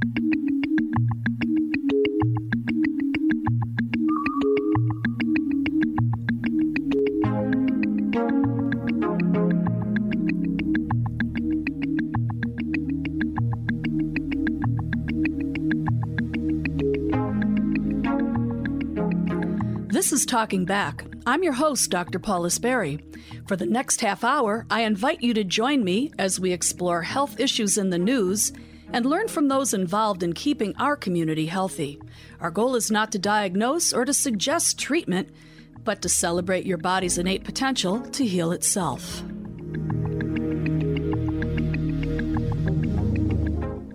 This is Talking Back. I'm your host, Dr. Paula Sperry. For the next half hour, I invite you to join me as we explore health issues in the news and learn from those involved in keeping our community healthy. Our goal is not to diagnose or to suggest treatment, but to celebrate your body's innate potential to heal itself.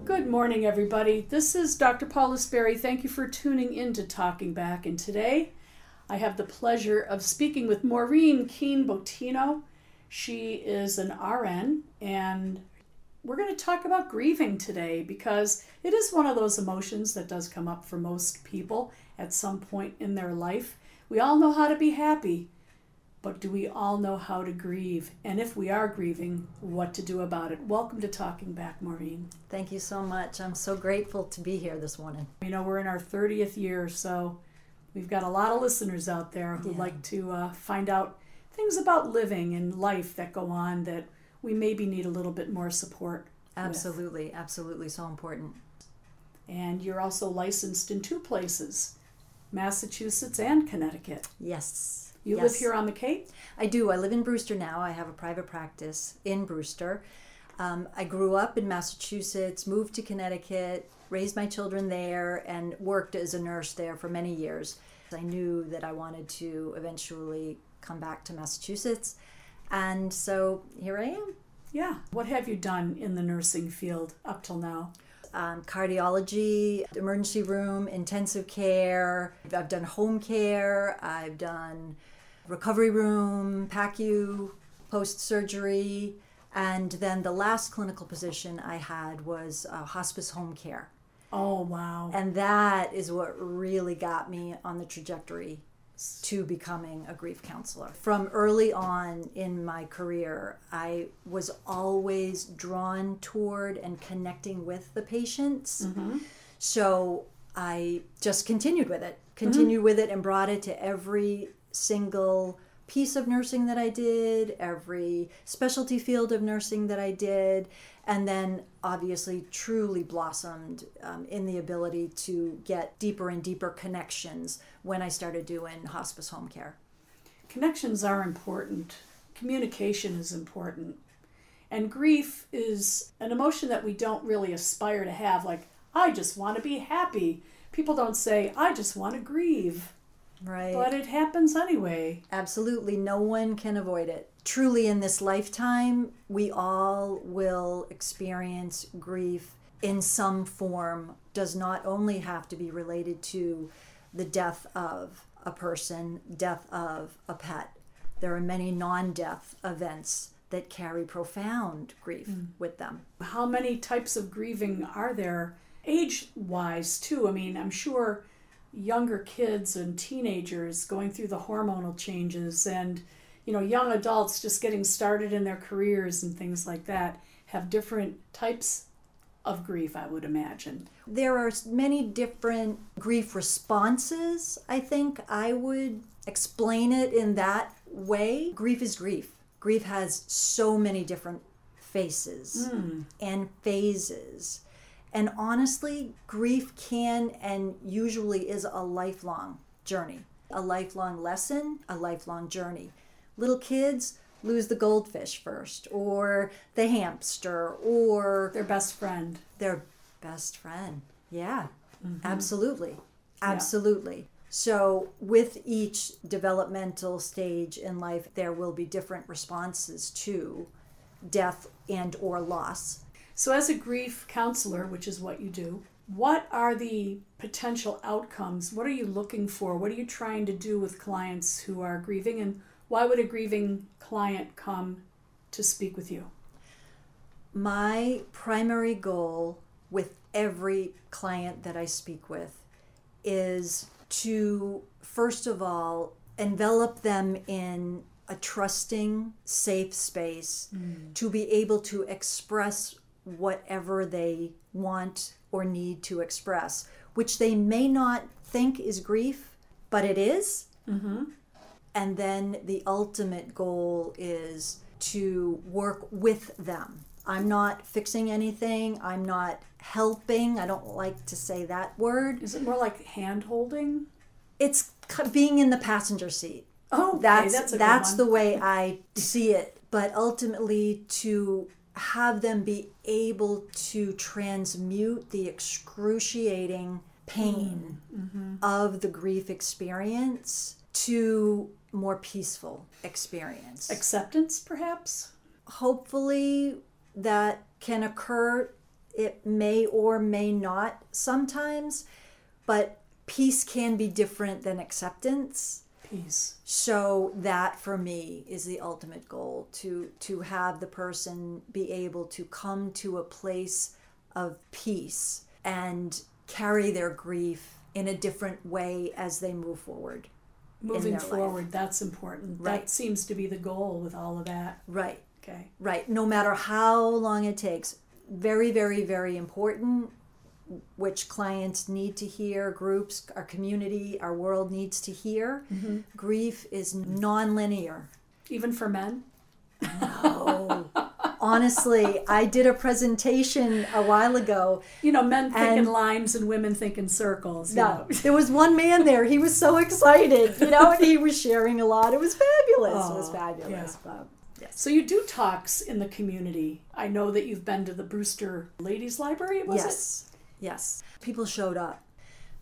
Good morning, everybody. This is Dr. Paula Sperry. Thank you for tuning in to Talking Back. And today, I have the pleasure of speaking with Maureen Keane Bottino. She is an RN, and we're going to talk about grieving today because it is one of those emotions that does come up for most people at some point in their life. We all know how to be happy, but do we all know how to grieve? And if we are grieving, what to do about it? Welcome to Talking Back, Maureen. Thank you so much. I'm so grateful to be here this morning. You know, we're in our 30th year, so We've got a lot of listeners out there who Yeah. like to uh, find out things about living and life that go on that we maybe need a little bit more support. with. Absolutely, absolutely so important. And you're also licensed in two places, Massachusetts and Connecticut. Yes. You yes. live here on the Cape? I do. I live in Brewster now. I have a private practice in Brewster. Um, I grew up in Massachusetts, moved to Connecticut, raised my children there, and worked as a nurse there for many years. I knew that I wanted to eventually come back to Massachusetts. And so here I am. Yeah. What have you done in the nursing field up till now? um, cardiology, emergency room, intensive care. I've done home care. I've done recovery room, PACU, post surgery. And then the last clinical position I had was uh, hospice home care. Oh, wow. And that is what really got me on the trajectory to becoming a grief counselor. From early on in my career, I was always drawn toward and connecting with the patients. Mm-hmm. So I just continued with it, continued mm-hmm. with it, and brought it to every single piece of nursing that I did, every specialty field of nursing that I did, and then obviously truly blossomed um, in the ability to get deeper and deeper connections when I started doing hospice home care. Connections are important, communication is important. And grief is an emotion that we don't really aspire to have. Like, I just want to be happy. People don't say, I just want to grieve. Right. But it happens anyway. Absolutely, no one can avoid it. Truly, in this lifetime, we all will experience grief in some form. Does not only have to be related to the death of a person, death of a pet. There are many non death events that carry profound grief hmm. with them. How many types of grieving are there, age wise, too? I mean, I'm sure younger kids and teenagers going through the hormonal changes and you know young adults just getting started in their careers and things like that have different types of grief i would imagine There are many different grief responses. I think I would explain it in that way. Grief is grief. Grief has so many different faces hmm. and phases. And honestly, grief can and usually is a lifelong journey, a lifelong lesson, a lifelong journey. Little kids lose the goldfish first, or the hamster, or their best friend their best friend. Yeah, mm-hmm. absolutely. Absolutely. So, with each developmental stage in life, there will be different responses to death and or loss. So as a grief counselor which is what you do what are the potential outcomes? What are you looking for? What are you trying to do with clients who are grieving? And why would a grieving client come to speak with you? My primary goal with every client that I speak with is to, first of all, envelop them in a trusting, safe space mm. to be able to express whatever they want or need to express, which they may not think is grief, but it is. Mm-hmm. And then the ultimate goal is to work with them. I'm not fixing anything, I'm not helping. I don't like to say that word. Is it more like hand holding? It's being in the passenger seat. Oh, okay, that's that's that's the way I see it. But ultimately, to have them be able to transmute the excruciating pain Mm-hmm. of the grief experience to more peaceful experience. acceptance, perhaps. Hopefully, that can occur. It may or may not sometimes, but peace can be different than acceptance. Peace. So that for me is the ultimate goal to to have the person be able to come to a place of peace and carry their grief in a different way as they move forward. Moving their life. forward, that's important. That seems to be the goal with all of that. Right. Okay. Right. No matter how long it takes. Very very very important which clients need to hear, groups, our community, our world needs to hear. Mm-hmm. Grief is non-linear. Even for men? Oh, honestly, I did a presentation a while ago. You know, men thinking And- lines and women thinking circles. No, there was one man there. He was so excited, you know, and he was sharing a lot. It was fabulous. it was Oh, fabulous. yeah. But yes, So you do talks in the community. I know that you've been to the Brewster Ladies Library, was yes, yes. People showed up.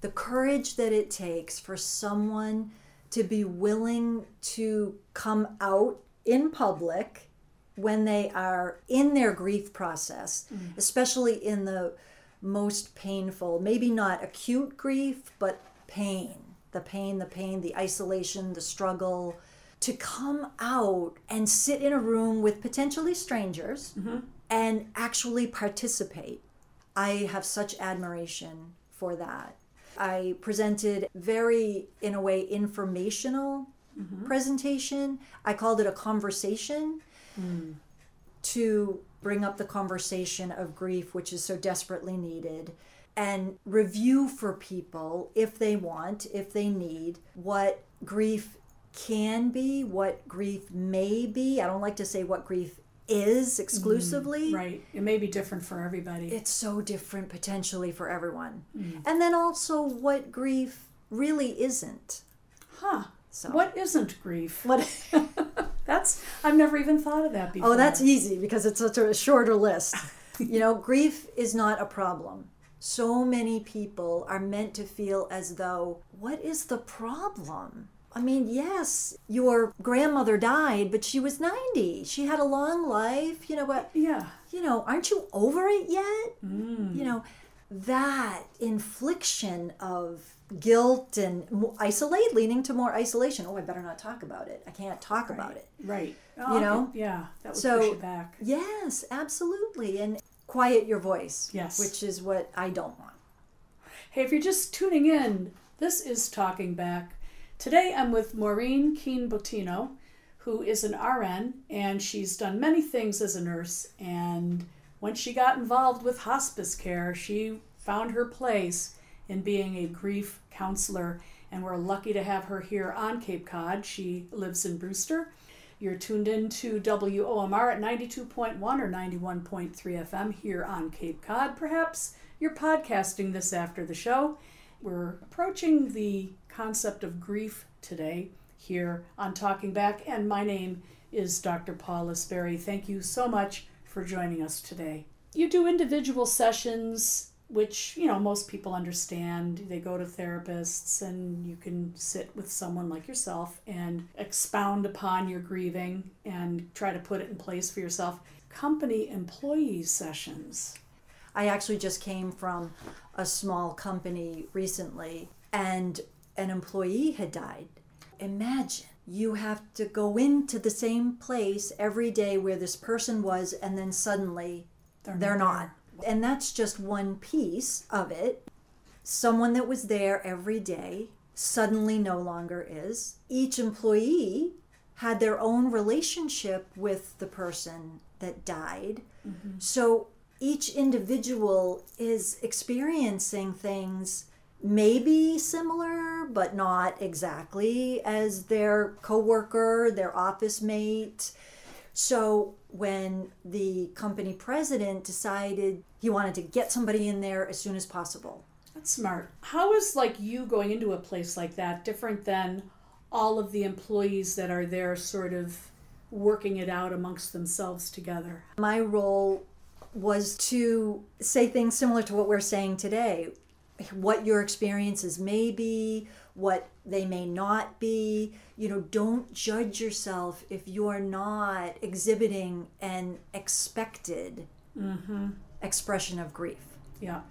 The courage that it takes for someone to be willing to come out in public when they are in their grief process, mm. especially in the most painful, maybe not acute grief, but pain. The pain, the pain, the isolation, the struggle. To come out and sit in a room with potentially strangers mm-hmm. and actually participate. I have such admiration for that. I presented very, in a way, informational mm-hmm. presentation. I called it a conversation mm. to bring up the conversation of grief, which is so desperately needed, and review for people if they want, if they need, what grief can be, what grief may be. I don't like to say what grief is mm, exclusively it? Right. It may be different for everybody. it's so different potentially for everyone. Mm. And then also what grief really isn't. huh. So What isn't grief? what That's I've never even thought of that oh, before. Oh, that's easy because it's such a shorter list. you know, grief is not a problem. So many people are meant to feel as though, what is the problem? I mean, yes, your grandmother died, but she was 90. She had a long life, you know, but yeah. you know, aren't you over it yet? Mm. You know, that infliction of guilt and isolate, leading to more isolation. Oh, I better not talk about it. I can't talk about it. Right. You oh, okay, know? Yeah. That would So- push it back. Yes, absolutely. And quiet your voice. Yes. Which is what I don't want. Hey, if you're just tuning in, this is Talking Back. Today I'm with Maureen Keane Bottino, who is an RN, and she's done many things as a nurse. And when she got involved with hospice care, she found her place in being a grief counselor. And we're lucky to have her here on Cape Cod. She lives in Brewster. You're tuned in to WOMR at 92.1 or 91.3 FM here on Cape Cod. Perhaps you're podcasting this after the show. We're approaching the concept of grief today here on Talking Back, and my name is Dr. Paula Sperry. Thank you so much for joining us today. You do individual sessions, which you know most people understand. They go to therapists, and you can sit with someone like yourself and expound upon your grieving and try to put it in place for yourself. Company employee sessions. I actually just came from a small company recently and an employee had died. Imagine you have to go into the same place every day where this person was and then suddenly they're, not. And that's just one piece of it. Someone that was there every day suddenly no longer is. Each employee had their own relationship with the person that died. Mm-hmm. So each individual is experiencing things maybe similar but not exactly as their coworker, their office mate. So when the company president decided he wanted to get somebody in there as soon as possible. That's smart. How is like you going into a place like that different than all of the employees that are there sort of working it out amongst themselves together? My role was to say things similar to what we're saying today what your experiences may be, what they may not be. You know, don't judge yourself if you're not exhibiting an expected mm-hmm. expression of grief. Yeah.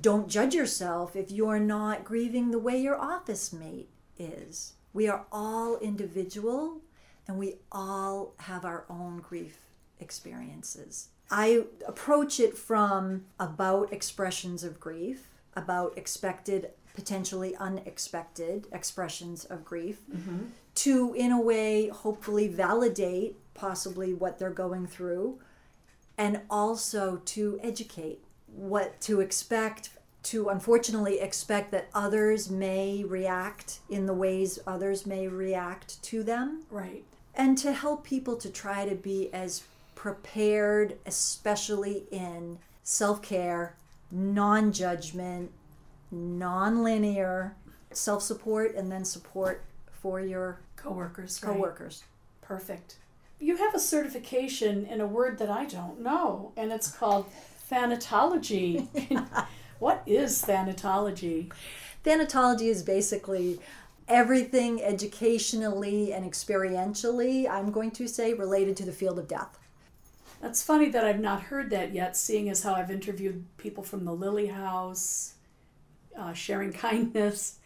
Don't judge yourself if you're not grieving the way your office mate is. We are all individual and we all have our own grief experiences. I approach it from about expressions of grief, about expected, potentially unexpected expressions of grief, mm-hmm. to, in a way, hopefully validate possibly what they're going through, and also to educate what to expect to unfortunately expect that others may react in the ways others may react to them. Right. And to help people to try to be as prepared, especially in self care, non judgment, non linear, self support, and then support for your coworkers. Coworkers. Right. Perfect. You have a certification in a word that I don't know, and it's called thanatology. what is thanatology? Thanatology is basically everything educationally and experientially, I'm going to say, related to the field of death. That's funny that I've not heard that yet, seeing as how I've interviewed people from the Lily House, uh, sharing kindness,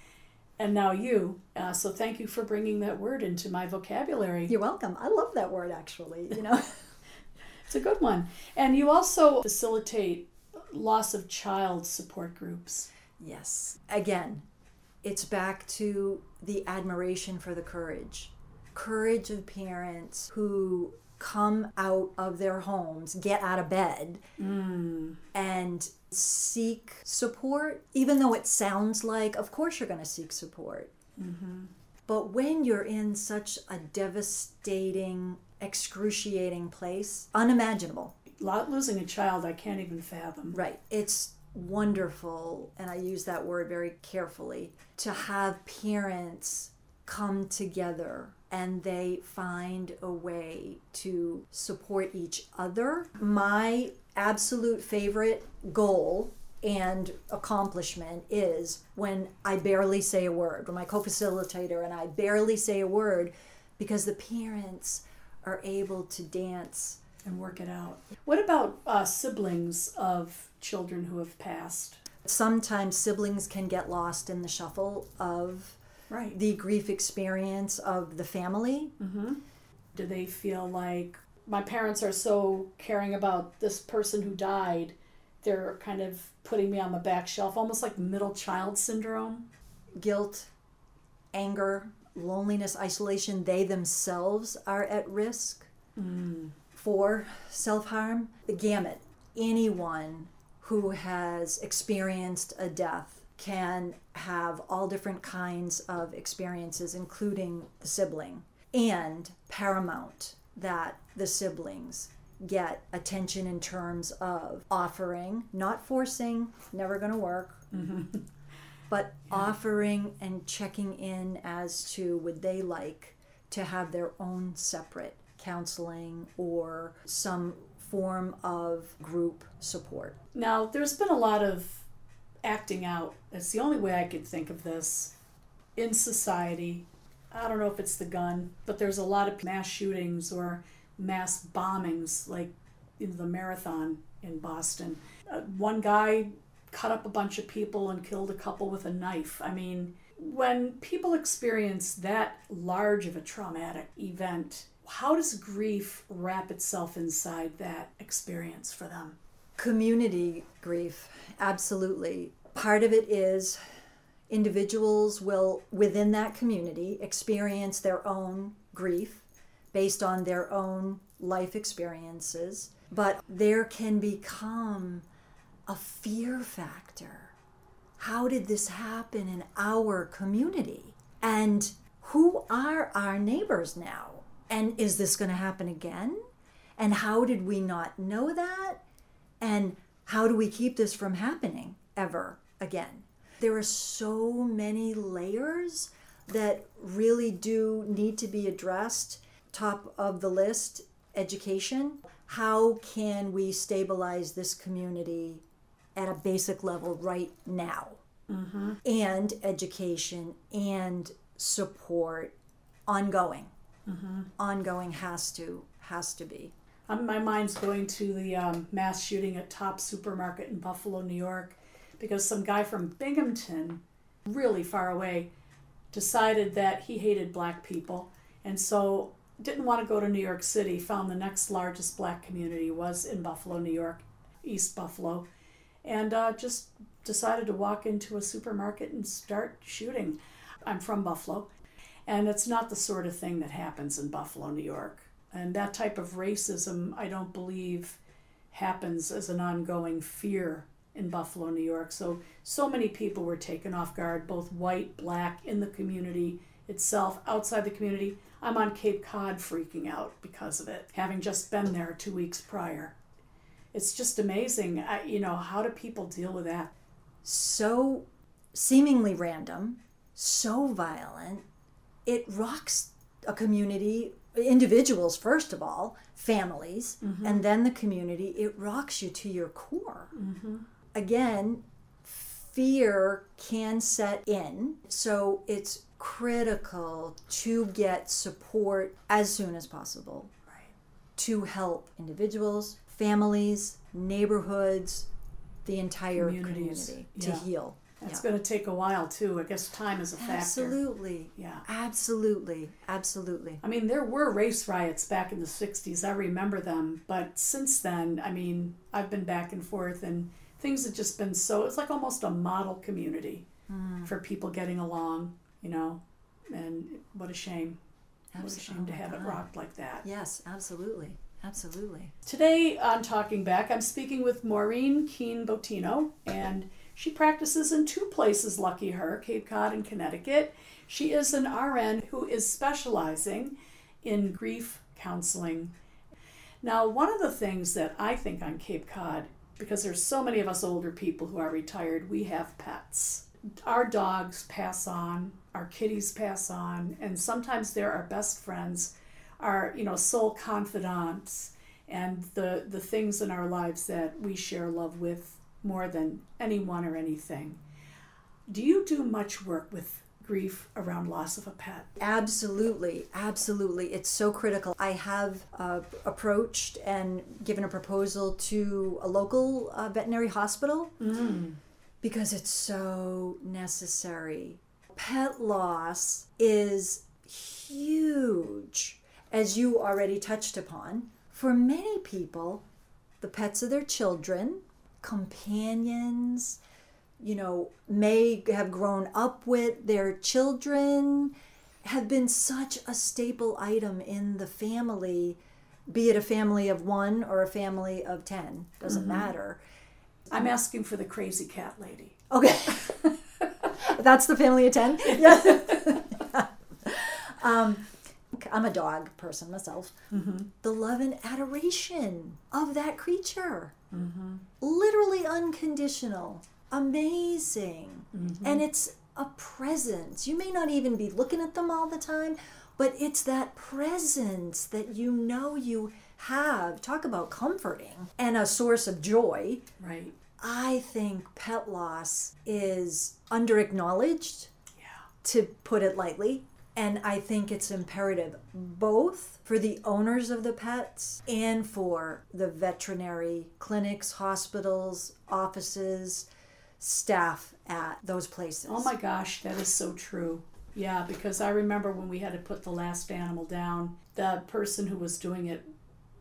and now you. Uh, so thank you for bringing that word into my vocabulary. You're welcome. I love that word, actually. You know, it's a good one. And you also facilitate loss of child support groups. Yes. Again, it's back to the admiration for the courage. Courage of parents who come out of their homes, get out of bed, mm. and seek support, even though it sounds like, of course, you're going to seek support. Mm-hmm. But when you're in such a devastating, excruciating place, unimaginable. Losing a child, I can't even fathom. Right. It's wonderful, and I use that word very carefully, to have parents come together and they find a way to support each other. My absolute favorite goal and accomplishment is when I barely say a word, when my co facilitator and I barely say a word because the parents are able to dance and work it out. What about uh, siblings of children who have passed? Sometimes siblings can get lost in the shuffle of right. the grief experience of the family. Mm-hmm. Do they feel like my parents are so caring about this person who died, they're kind of putting me on the back shelf, almost like middle child syndrome? Guilt, anger, loneliness, isolation, they themselves are at risk mm. for self harm. The gamut. Anyone who has experienced a death can have all different kinds of experiences, including the sibling, and paramount that the siblings get attention in terms of offering, not forcing, never going to work, mm-hmm. but yeah. offering and checking in as to would they like to have their own separate counseling or some form of group support. Now, there's been a lot of acting out. It's the only way I could think of this in society. I don't know if it's the gun, but there's a lot of mass shootings or mass bombings, like in the marathon in Boston. Uh, one guy cut up a bunch of people and killed a couple with a knife. I mean, when people experience that large of a traumatic event, how does grief wrap itself inside that experience for them? Community grief, absolutely. Part of it is individuals will, within that community, experience their own grief based on their own life experiences, but there can become a fear factor. How did this happen in our community? And who are our neighbors now? And is this going to happen again? And how did we not know that? And how do we keep this from happening ever again? There are so many layers that really do need to be addressed. Top of the list education. How can we stabilize this community at a basic level right now? Mm-hmm. And education and support ongoing. Mm-hmm. Ongoing has to has to be. Um, my mind's going to the um, mass shooting at Top Supermarket in Buffalo, New York, because some guy from Binghamton, really far away, decided that he hated black people, and so didn't want to go to New York City. Found the next largest black community was in Buffalo, New York, East Buffalo, and uh, just decided to walk into a supermarket and start shooting. I'm from Buffalo, and it's not the sort of thing that happens in Buffalo, New York. And that type of racism, I don't believe, happens as an ongoing fear in Buffalo, New York. So, so many people were taken off guard, both white, black, in the community itself, outside the community. I'm on Cape Cod freaking out because of it, having just been there two weeks prior. It's just amazing. I, you know, how do people deal with that? So seemingly random, so violent, it rocks a community individuals first of all families mm-hmm. and then the community it rocks you to your core mm-hmm. again fear can set in so it's critical to get support as soon as possible right. to help individuals families neighborhoods the entire community yeah. to heal it's yeah. going to take a while too. I guess time is a factor. Absolutely. Yeah. Absolutely. Absolutely. I mean, there were race riots back in the 60s. I remember them. But since then, I mean, I've been back and forth and things have just been so, it's like almost a model community mm. for people getting along, you know, and what a shame. Absolutely. What a shame to oh have it rocked like that. Yes, absolutely. Absolutely. Today on Talking Back, I'm speaking with Maureen Keane Bottino, and she practices in two places, lucky her, Cape Cod and Connecticut. She is an RN who is specializing in grief counseling. Now, one of the things that I think on Cape Cod, because there's so many of us older people who are retired, we have pets. Our dogs pass on, our kitties pass on, and sometimes they're our best friends, our you know soul confidants, and the the things in our lives that we share love with more than anyone or anything. Do you do much work with grief around loss of a pet? Absolutely, absolutely. It's so critical. I have uh, approached and given a proposal to a local uh, veterinary hospital mm. because it's so necessary. Pet loss is huge, as you already touched upon. For many people, the pets of their children companions, you know, may have grown up with their children, have been such a staple item in the family, be it a family of one or a family of 10, doesn't mm-hmm. matter. I'm asking for the crazy cat lady. Okay. That's the family of 10? Yeah. um, I'm a dog person myself. Mm-hmm. The love and adoration of that creature. Mm-hmm. Literally unconditional. Amazing. Mm-hmm. And it's a presence. You may not even be looking at them all the time, but it's that presence that you know you have. Talk about comforting and a source of joy. Right. I think pet loss is under acknowledged, yeah. to put it lightly. And I think it's imperative both for the owners of the pets and for the veterinary clinics, hospitals, offices, staff at those places. Oh my gosh, that is so true. Yeah, because I remember when we had to put the last animal down, the person who was doing it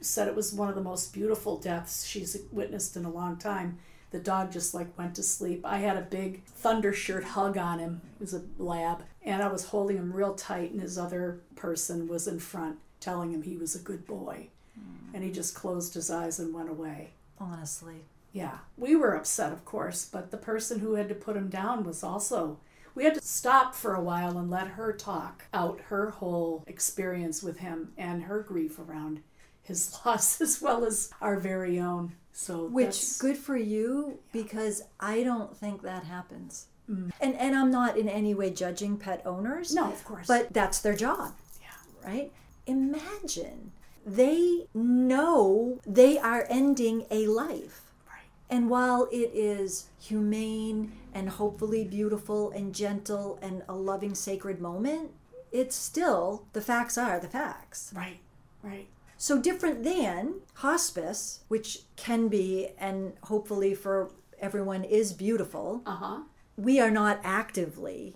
said it was one of the most beautiful deaths she's witnessed in a long time. The dog just like went to sleep. I had a big thunder shirt hug on him. It was a lab. And I was holding him real tight, and his other person was in front telling him he was a good boy. Hmm. and he just closed his eyes and went away. Honestly. Yeah, we were upset, of course, but the person who had to put him down was also. We had to stop for a while and let her talk out her whole experience with him and her grief around his loss, as well as our very own. So, Which good for you because I don't think that happens. Mm. And and I'm not in any way judging pet owners. no, of course, But that's their job. yeah, right? Imagine they know they are ending a life. right, And while it is humane and hopefully beautiful and gentle and a loving, sacred moment, it's still, the facts are the facts. right, right. So different than hospice, which can be and hopefully for everyone is beautiful. Uh huh. We are not actively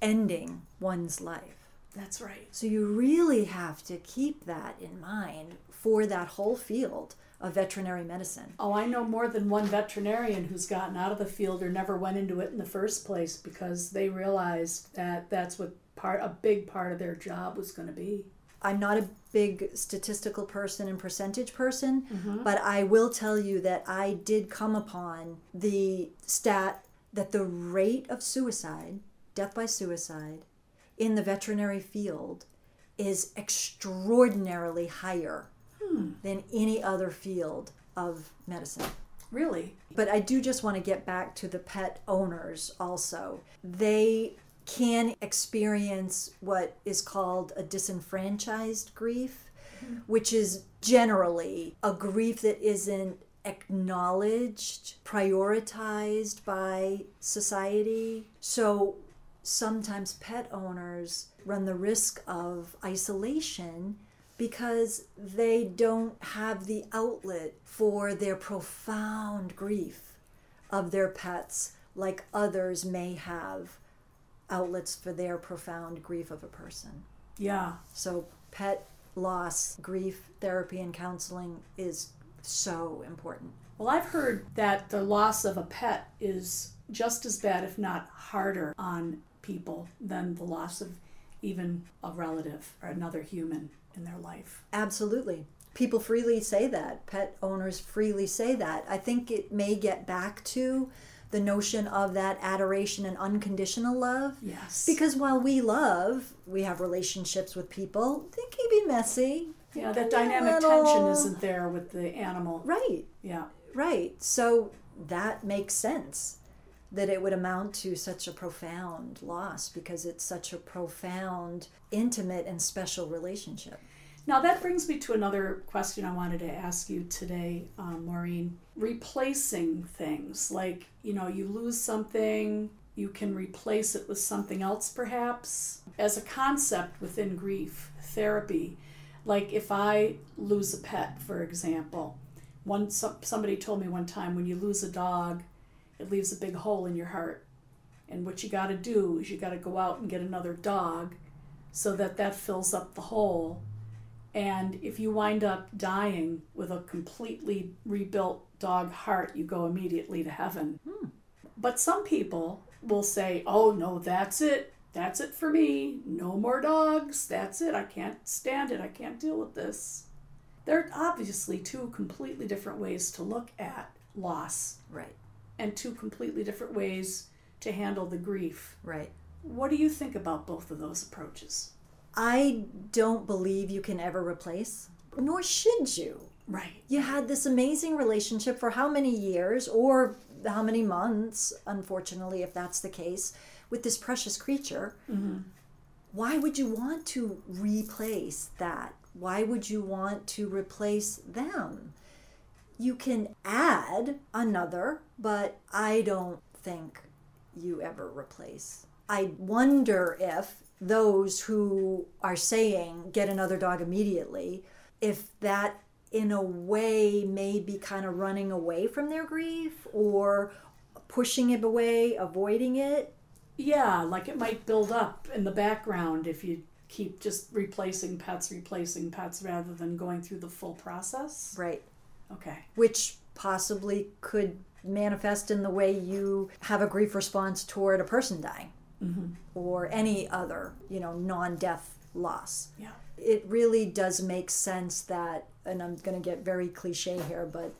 ending one's life. That's right. So you really have to keep that in mind for that whole field of veterinary medicine. Oh, I know more than one veterinarian who's gotten out of the field or never went into it in the first place because they realized that that's what part a big part of their job was going to be. I'm not a big statistical person and percentage person, mm-hmm. but I will tell you that I did come upon the stat that the rate of suicide, death by suicide, in the veterinary field is extraordinarily higher hmm. than any other field of medicine. Really? But I do just want to get back to the pet owners also. They can experience what is called a disenfranchised grief, hmm. which is generally a grief that isn't acknowledged, prioritized by society. So sometimes pet owners run the risk of isolation because they don't have the outlet for their profound grief of their pets like others may have outlets for their profound grief of a person. Yeah. So pet loss, grief therapy and counseling is so important. Well, I've heard that the loss of a pet is just as bad, if not harder, on people than the loss of even a relative or another human in their life. Absolutely. People freely say that. Pet owners freely say that. I think it may get back to the notion of that adoration and unconditional love. Yes. Because while we love, we have relationships with people, they can be messy. yeah, that They can be a dynamic little- tension isn't there with the animal. Right, Yeah. right. So that makes sense that it would amount to such a profound loss because it's such a profound, intimate, and special relationship. Now that brings me to another question I wanted to ask you today, um, Maureen. Replacing things, like you know, you lose something, you can replace it with something else, perhaps. As a concept within grief therapy, like if I lose a pet, for example, one somebody told me one time when you lose a dog, it leaves a big hole in your heart, and what you got to do is you got to go out and get another dog, so that that fills up the hole and if you wind up dying with a completely rebuilt dog heart, you go immediately to heaven. Hmm. But some people will say, oh, no, that's it. That's it for me. No more dogs. That's it. I can't stand it. I can't deal with this. There are obviously two completely different ways to look at loss Right, and two completely different ways to handle the grief. right. What do you think about both of those approaches? I don't believe you can ever replace, nor should you. Right. You had this amazing relationship for how many years or how many months, unfortunately, if that's the case, with this precious creature. Mm-hmm. Why would you want to replace that? Why would you want to replace them? You can add another, but I don't think you ever replace. I wonder if those who are saying get another dog immediately, if that in a way may be kind of running away from their grief or pushing it away, avoiding it. Yeah, like it might build up in the background if you keep just replacing pets, replacing pets rather than going through the full process. Right. Okay. Which possibly could manifest in the way you have a grief response toward a person dying or any other, you know, non death loss. Yeah. It really does make sense that, and I'm going to get very cliche here, but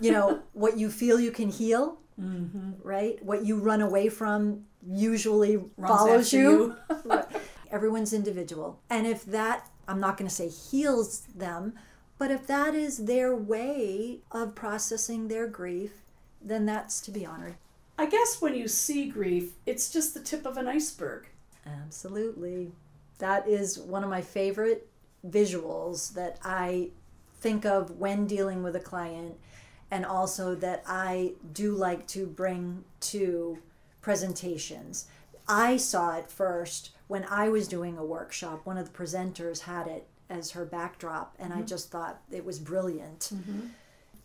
you know, what you feel you can heal, mm-hmm. right? What you run away from usually Runs follows you. you. Everyone's individual. And if that, I'm not going to say heals them, but if that is their way of processing their grief, then that's to be honored. I guess when you see grief, it's just the tip of an iceberg. Absolutely. That is one of my favorite visuals that I think of when dealing with a client, and also that I do like to bring to presentations. I saw it first when I was doing a workshop. One of the presenters had it as her backdrop, and mm-hmm. I just thought it was brilliant mm-hmm.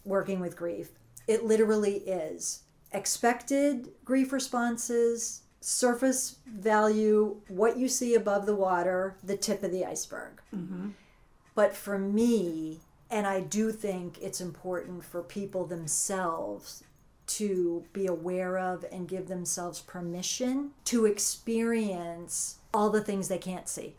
working with grief. It literally is expected grief responses, surface value, what you see above the water, the tip of the iceberg. Mm-hmm. But for me, and I do think it's important for people themselves to be aware of and give themselves permission to experience all the things they can't see.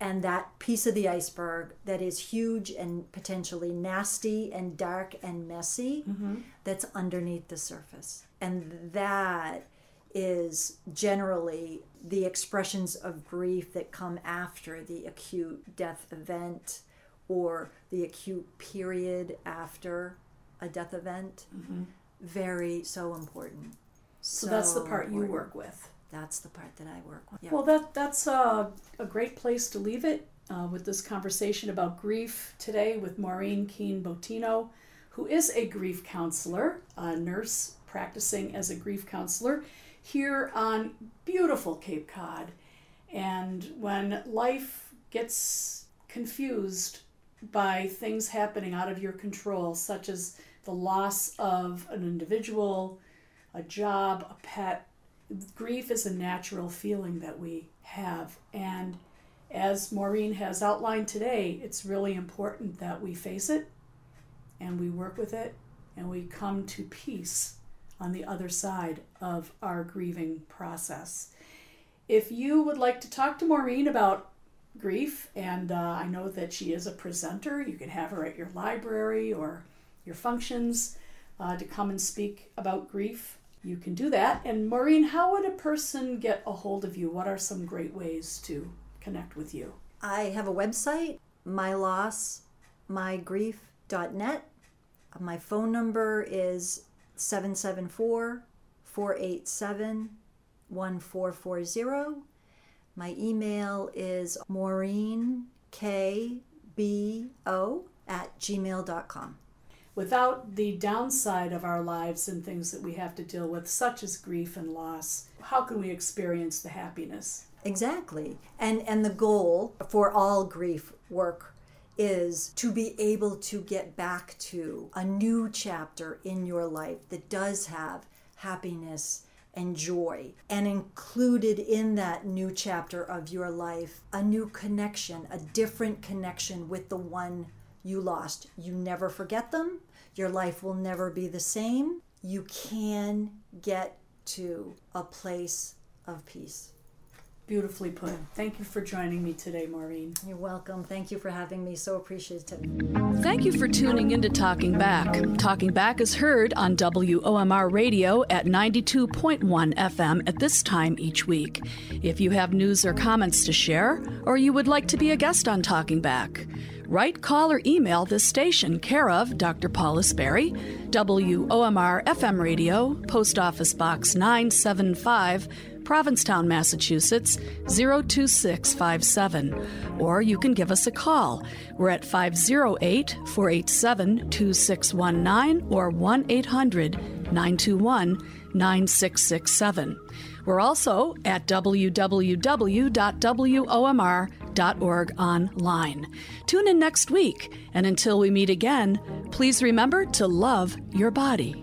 And that piece of the iceberg that is huge and potentially nasty and dark and messy mm-hmm. that's underneath the surface. And that is generally the expressions of grief that come after the acute death event or the acute period after a death event. Mm-hmm very so important. So, so that's the part important. you work with. That's the part that I work with. Yeah. Well, that that's a, a great place to leave it uh, with this conversation about grief today with Maureen Keane Bottino, who is a grief counselor, a nurse practicing as a grief counselor here on beautiful Cape Cod. And when life gets confused by things happening out of your control, such as the loss of an individual, a job, a pet. Grief is a natural feeling that we have. And as Maureen has outlined today, it's really important that we face it and we work with it and we come to peace on the other side of our grieving process. If you would like to talk to Maureen about grief, and uh, I know that she is a presenter, you can have her at your library or your functions, uh, to come and speak about grief, you can do that. And Maureen, how would a person get a hold of you? What are some great ways to connect with you? I have a website, mylossmygrief.net. My phone number is 774 487 1440. My email is maureenkbo at gmail.com without the downside of our lives and things that we have to deal with, such as grief and loss, how can we experience the happiness? Exactly. And and the goal for all grief work is to be able to get back to a new chapter in your life that does have happiness and joy. And included in that new chapter of your life, a new connection, a different connection with the one you lost. You never forget them, your life will never be the same. You can get to a place of peace. Beautifully put. Thank you for joining me today, Maureen. You're welcome. Thank you for having me. So appreciative. Thank you for tuning into Talking Back. Talking Back is heard on WOMR radio at 92.1 FM at this time each week. If you have news or comments to share, or you would like to be a guest on Talking Back, write, call, or email this station, care of Dr. Paula Sperry, WOMR FM radio, Post Office Box 975. Provincetown, Massachusetts 02657. Or you can give us a call. We're at 508 487 2619 or 1 800 921 9667. We're also at www.womr.org online. Tune in next week, and until we meet again, please remember to love your body.